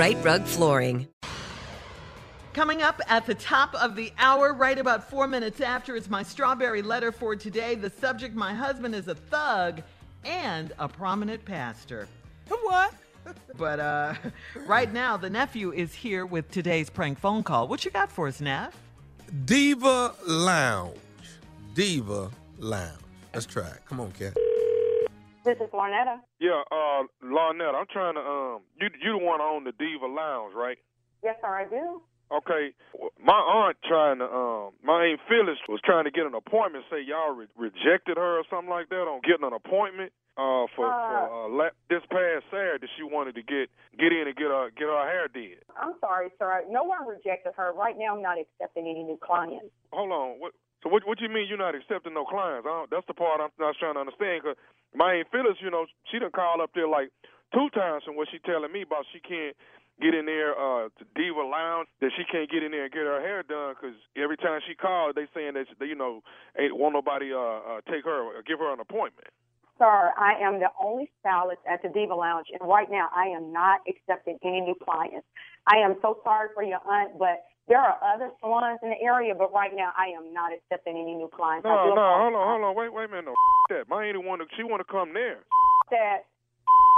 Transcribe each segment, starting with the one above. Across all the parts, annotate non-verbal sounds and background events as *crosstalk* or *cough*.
Rite Rug Flooring. Coming up at the top of the hour, right about four minutes after, is my strawberry letter for today. The subject My husband is a thug and a prominent pastor. *laughs* What? *laughs* But uh, right now, the nephew is here with today's prank phone call. What you got for us, Neff? Diva Lounge. Diva Lounge. Let's try it. Come on, Cat. This is Lornetta. Yeah, uh, Lornette, I'm trying to, um, you, you the one on the Diva Lounge, right? Yes, sir, I do. Okay, my aunt trying to, um, my aunt Phyllis was trying to get an appointment. Say y'all re- rejected her or something like that on getting an appointment. Uh, for, Uh. for uh, la- this past Saturday, she wanted to get get in and get her get her hair did. I'm sorry, sir. No one rejected her. Right now, I'm not accepting any new clients. Hold on, what? So what? What do you mean you're not accepting no clients? That's the part I'm not trying to understand. Cause my aunt Phyllis, you know, she done called up there like two times from what she telling me about she can't get in there uh to Diva Lounge that she can't get in there and get her hair done because every time she called they saying that they, you know ain't won't nobody uh, uh take her or give her an appointment. Sir, I am the only stylist at the Diva Lounge, and right now, I am not accepting any new clients. I am so sorry for your aunt, but there are other salons in the area, but right now, I am not accepting any new clients. No, no, hold on, hold on, wait, wait a minute, no *laughs* that. My auntie want to, she want to come there. That,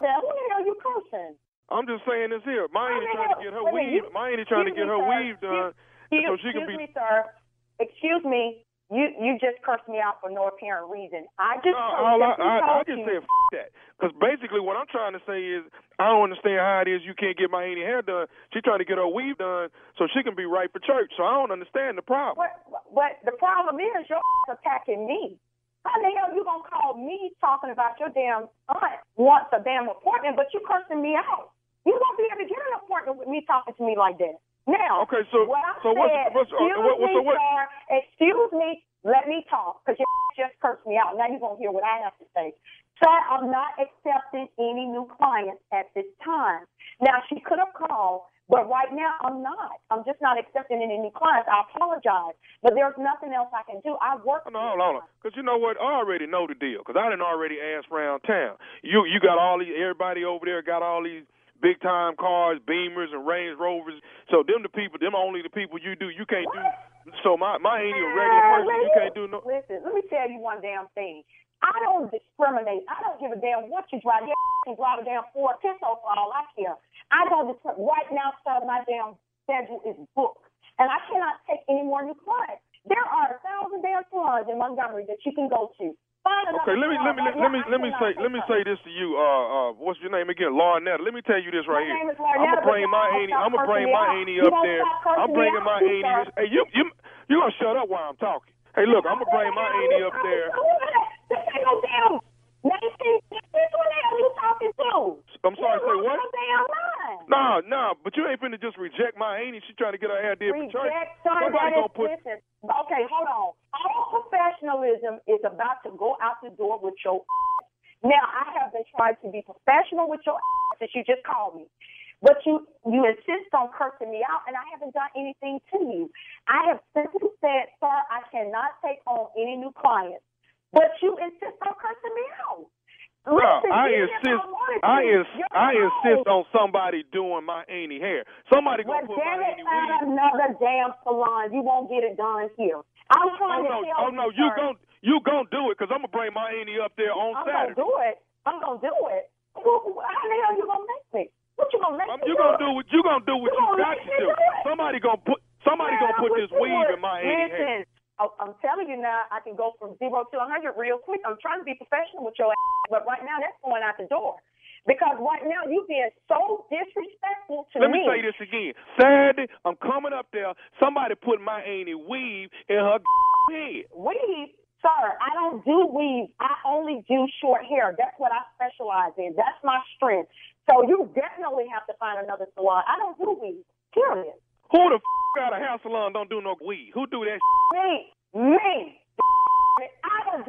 that, who the hell you cursing? I'm just saying this here. My auntie trying to get her wait a minute, weave. My auntie trying to get her weave done so she can excuse me, sir. Excuse me. You you just cursed me out for no apparent reason. I just No, all I, I, I just you. said f- that. Because basically, what I'm trying to say is, I don't understand how it is you can't get my auntie hair done. She trying to get her weave done so she can be right for church. So I don't understand the problem. What, but the problem is your *laughs* attacking me. How the hell you gonna call me talking about your damn aunt wants a damn appointment, but you cursing me out? You won't be able to get an appointment with me talking to me like that. Now, Okay, so- what I so what's- said, what's- uh, excuse what- me, so what- sir, excuse me, let me talk, because you just cursed me out. Now you're gonna hear what I have to say. Sir, I'm not accepting any new clients at this time. Now, she could have called, but right now I'm not. I'm just not accepting any new clients. I apologize, but there's nothing else I can do. I work. No, hold on, because you know what? I already know the deal. Because I didn't already ask around town. You you got all these everybody over there got all these big time cars, Beamers and Range Rovers. So them the people, them only the people you do. You can't do. So my my ain't a regular person. You can't do no. Listen, let me tell you one damn thing. I don't discriminate. I don't give a damn what you drive. You can drive a damn Ford Pinto for all I care. I don't. Right now, sir, my damn schedule is booked, and I cannot take any more new clients. There are a thousand damn salons in Montgomery that you can go to. Okay, let me let me let me let me say let me say this to you. Uh, uh, what's your name again? Larnetta. Let me tell you this right here. name is Larnetta, I'm gonna bring my auntie. I'm gonna bring my auntie up there. I'm bringing my auntie. Hey, you you you gonna shut up while I'm talking? Hey, look, I'm gonna bring my auntie up there. This ain't no damn Mason. This one hell you talking to? I'm sorry, say what? your damn mind. No, no, but you ain't finna just reject my auntie. She trying to get her hair did for church. Somebody gonna put. okay, hold on. All professionalism is about to go out the door with your ass. Now, I have been trying to be professional with your ass since you just called me. But you you insist on cursing me out, and I haven't done anything to you. I have simply said, sir, I cannot take on any new clients. But you insist on cursing me out. No, Listen, I insist. I to, ins- I insist on somebody doing my auntie hair. Somebody Well, gonna put my it, auntie weave. another damn salon. You won't get it done here. I'm Oh no, to tell oh no, you gon' you gon' do it because I'm gonna bring my auntie up there on Saturday. I'm gonna do it. I'm gonna do it. How the hell you gonna make me? What you gonna make Um, me you gonna do what you gonna do what You you got to do. do? Somebody gonna put somebody Man, gonna put this weave would. in my hair. Listen, oh, I'm telling you now, I can go from zero to a 100 real quick. I'm trying to be professional with your ass, but right now that's going out the door. Because right now you being so disrespectful to me Let me say this again. Saturday, I'm coming up there. Somebody put my auntie weave in her *laughs* head. Weave, sir, I don't do weave. I only do short hair. That's what I specialize in. That's my strength. So you definitely have to find another salon. I don't do weave. Period. Who the *laughs* f- out of hair salon don't do no weave? Who do that? Me, me.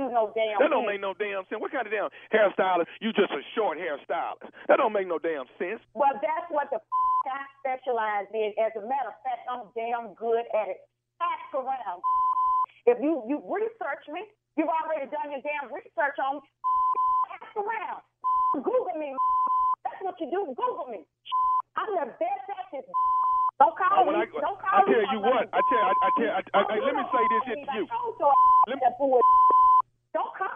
I don't no damn. That don't make no damn sense. What kind of damn hairstylist? You just a short hairstylist. That don't make no damn sense. Well, that's what the f- I specialize in. As a matter of fact, I'm damn good at it. Ask around. If you you research me, you've already done your damn research on me. Ask around. Google me. That's what you do. Google me. I'm the best at this. Don't call Oh, me. I, Don't call I call tell me. you what. I tell. I, I tell. I, I, I, let me say this to you. Let me,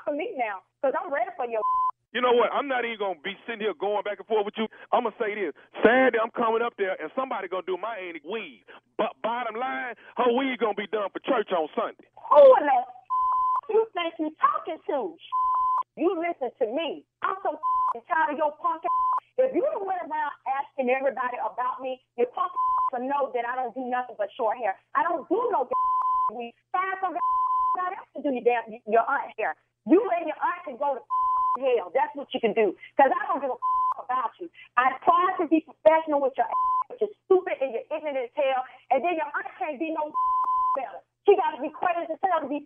for me now, because I'm ready for your. *laughs* You know what? I'm not even gonna be sitting here going back and forth with you. I'm gonna say this: Saturday, I'm coming up there, and somebody gonna do my auntie weave. But bottom line, her weave gonna be done for church on Sunday. Who in the *laughs* you think you talking to? *laughs* You listen to me. I'm so tired of your punk. If you don't went around asking everybody about me, your punk to know that I don't do nothing but short hair. I don't do no weave. Find some not else to do your damn your aunt hair. You and your aunt can go to hell. That's what you can do. Because I don't give a about you. I try to be professional with your ass, but you're stupid and you're ignorant as hell. And then your aunt can't be no better. She got to be crazy as hell to be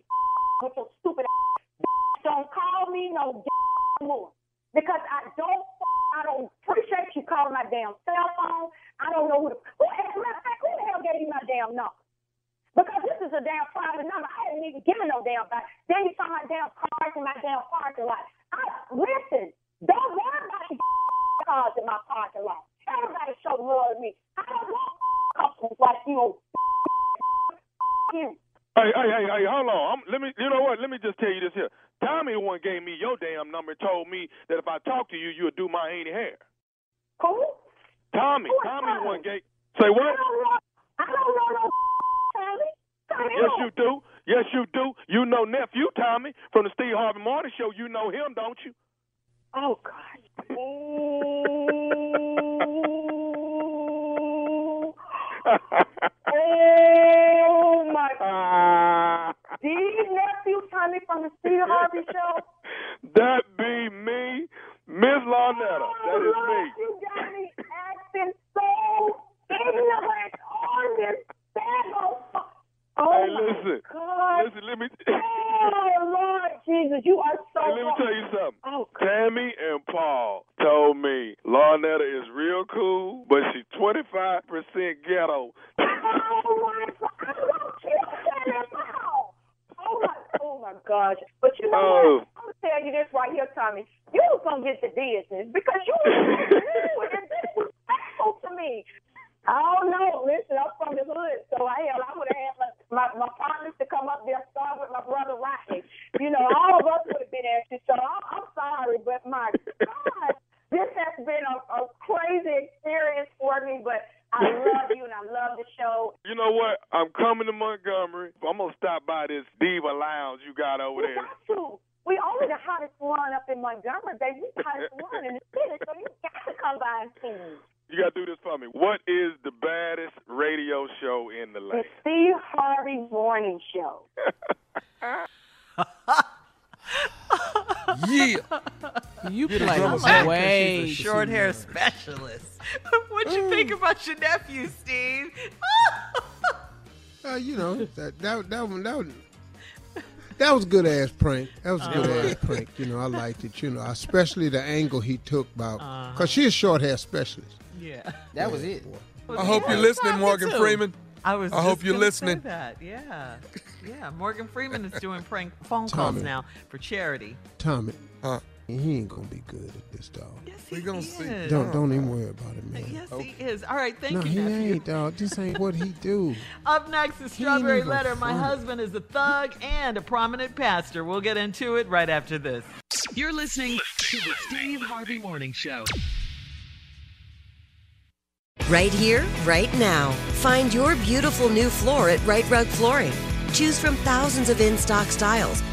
with your stupid ass. Don't call me no more. Because I don't I don't appreciate you calling my damn cell phone. I don't know who the who, as a matter of fact, who the hell gave you my damn number? Because this is a damn private number. I didn't even give it no damn back. Then you saw my damn cars in my damn parking lot. I, listen, don't worry about the *laughs* cars in my parking lot. Everybody show love to me. I don't want *laughs* customers like you. *laughs* you. Hey, hey, hey, hey, hold on. I'm, let me, you know what? Let me just tell you this here. Tommy the one gave me your damn number and told me that if I talk to you, you would do my auntie hair. Who? Tommy, Who Tommy the one gave. Say what? I don't know. I don't know no Tommy. Tommy Yes, you do. Yes, you do. You know nephew Tommy from the Steve Harvey Morning Show. You know him, don't you? Oh God. Ooh. *laughs* oh my Ah. These nephew Tommy from the Steve Harvey show. that be me, Miss Larnetta. That is oh, me. Lord, You got me acting so ignorant on this channel. Oh Hey, my listen. God. Listen, let me. Oh Lord Jesus, you are so. Hey, let me tell you something. Oh, God. Tammy Arnetta is real cool, but she's 25% ghetto. Oh my God! I'm gonna kill that now. Oh my, oh my gosh! But you know Oh. what? I'm gonna tell you this right here, Tommy. You was gonna get the business because you was *laughs* disrespectful to me. I don't know. Listen, I'm from the hood, so I hell, I would have had my, my my partners to come up there, start with my brother Rodney. You know, all of us would have been at you. So I'm, I'm sorry, but my God, this has been a, a crazy experience for me. But I love you and I love the show. You know what? I'm coming to Montgomery. I'm gonna stop by this Diva Lounge you got over We there. got to. We only the hottest one up in Montgomery, baby. We the hottest one in the city, so you got to come by and see me. You gotta do this for me. What is the baddest radio show in the The land? Steve Harvey Morning Show. *laughs* Yeah. You Get play Like, way she's a short hair specialist. *laughs* What'd you think mm. about your nephew, Steve? *laughs* Uh, you know that that that one that one, that was good ass prank. That was a good Uh-huh. ass prank. You know, I liked it. You know, especially the angle he took about Uh-huh. because she's a short hair specialist. yeah. That was it. I hope you're listening, Morgan too. Freeman. I was. I just hope you're gonna say listening. That. Yeah, yeah. Morgan Freeman is doing prank phone Tommy. calls now for charity. Tommy, Huh. He ain't gonna be good at this dog. Yes, We he gonna is. see. Don't don't even worry about it, man. Yes, he is. All right, thank no, you, he nephew. ain't, dog. This ain't what he do. *laughs* Up next is Strawberry Letter. My husband is a thug and a prominent pastor. We'll get into it right after this. You're listening to the Steve Harvey Morning Show. Right here, right now. Find your beautiful new floor at Rite Rug Flooring. Choose from thousands of in stock styles,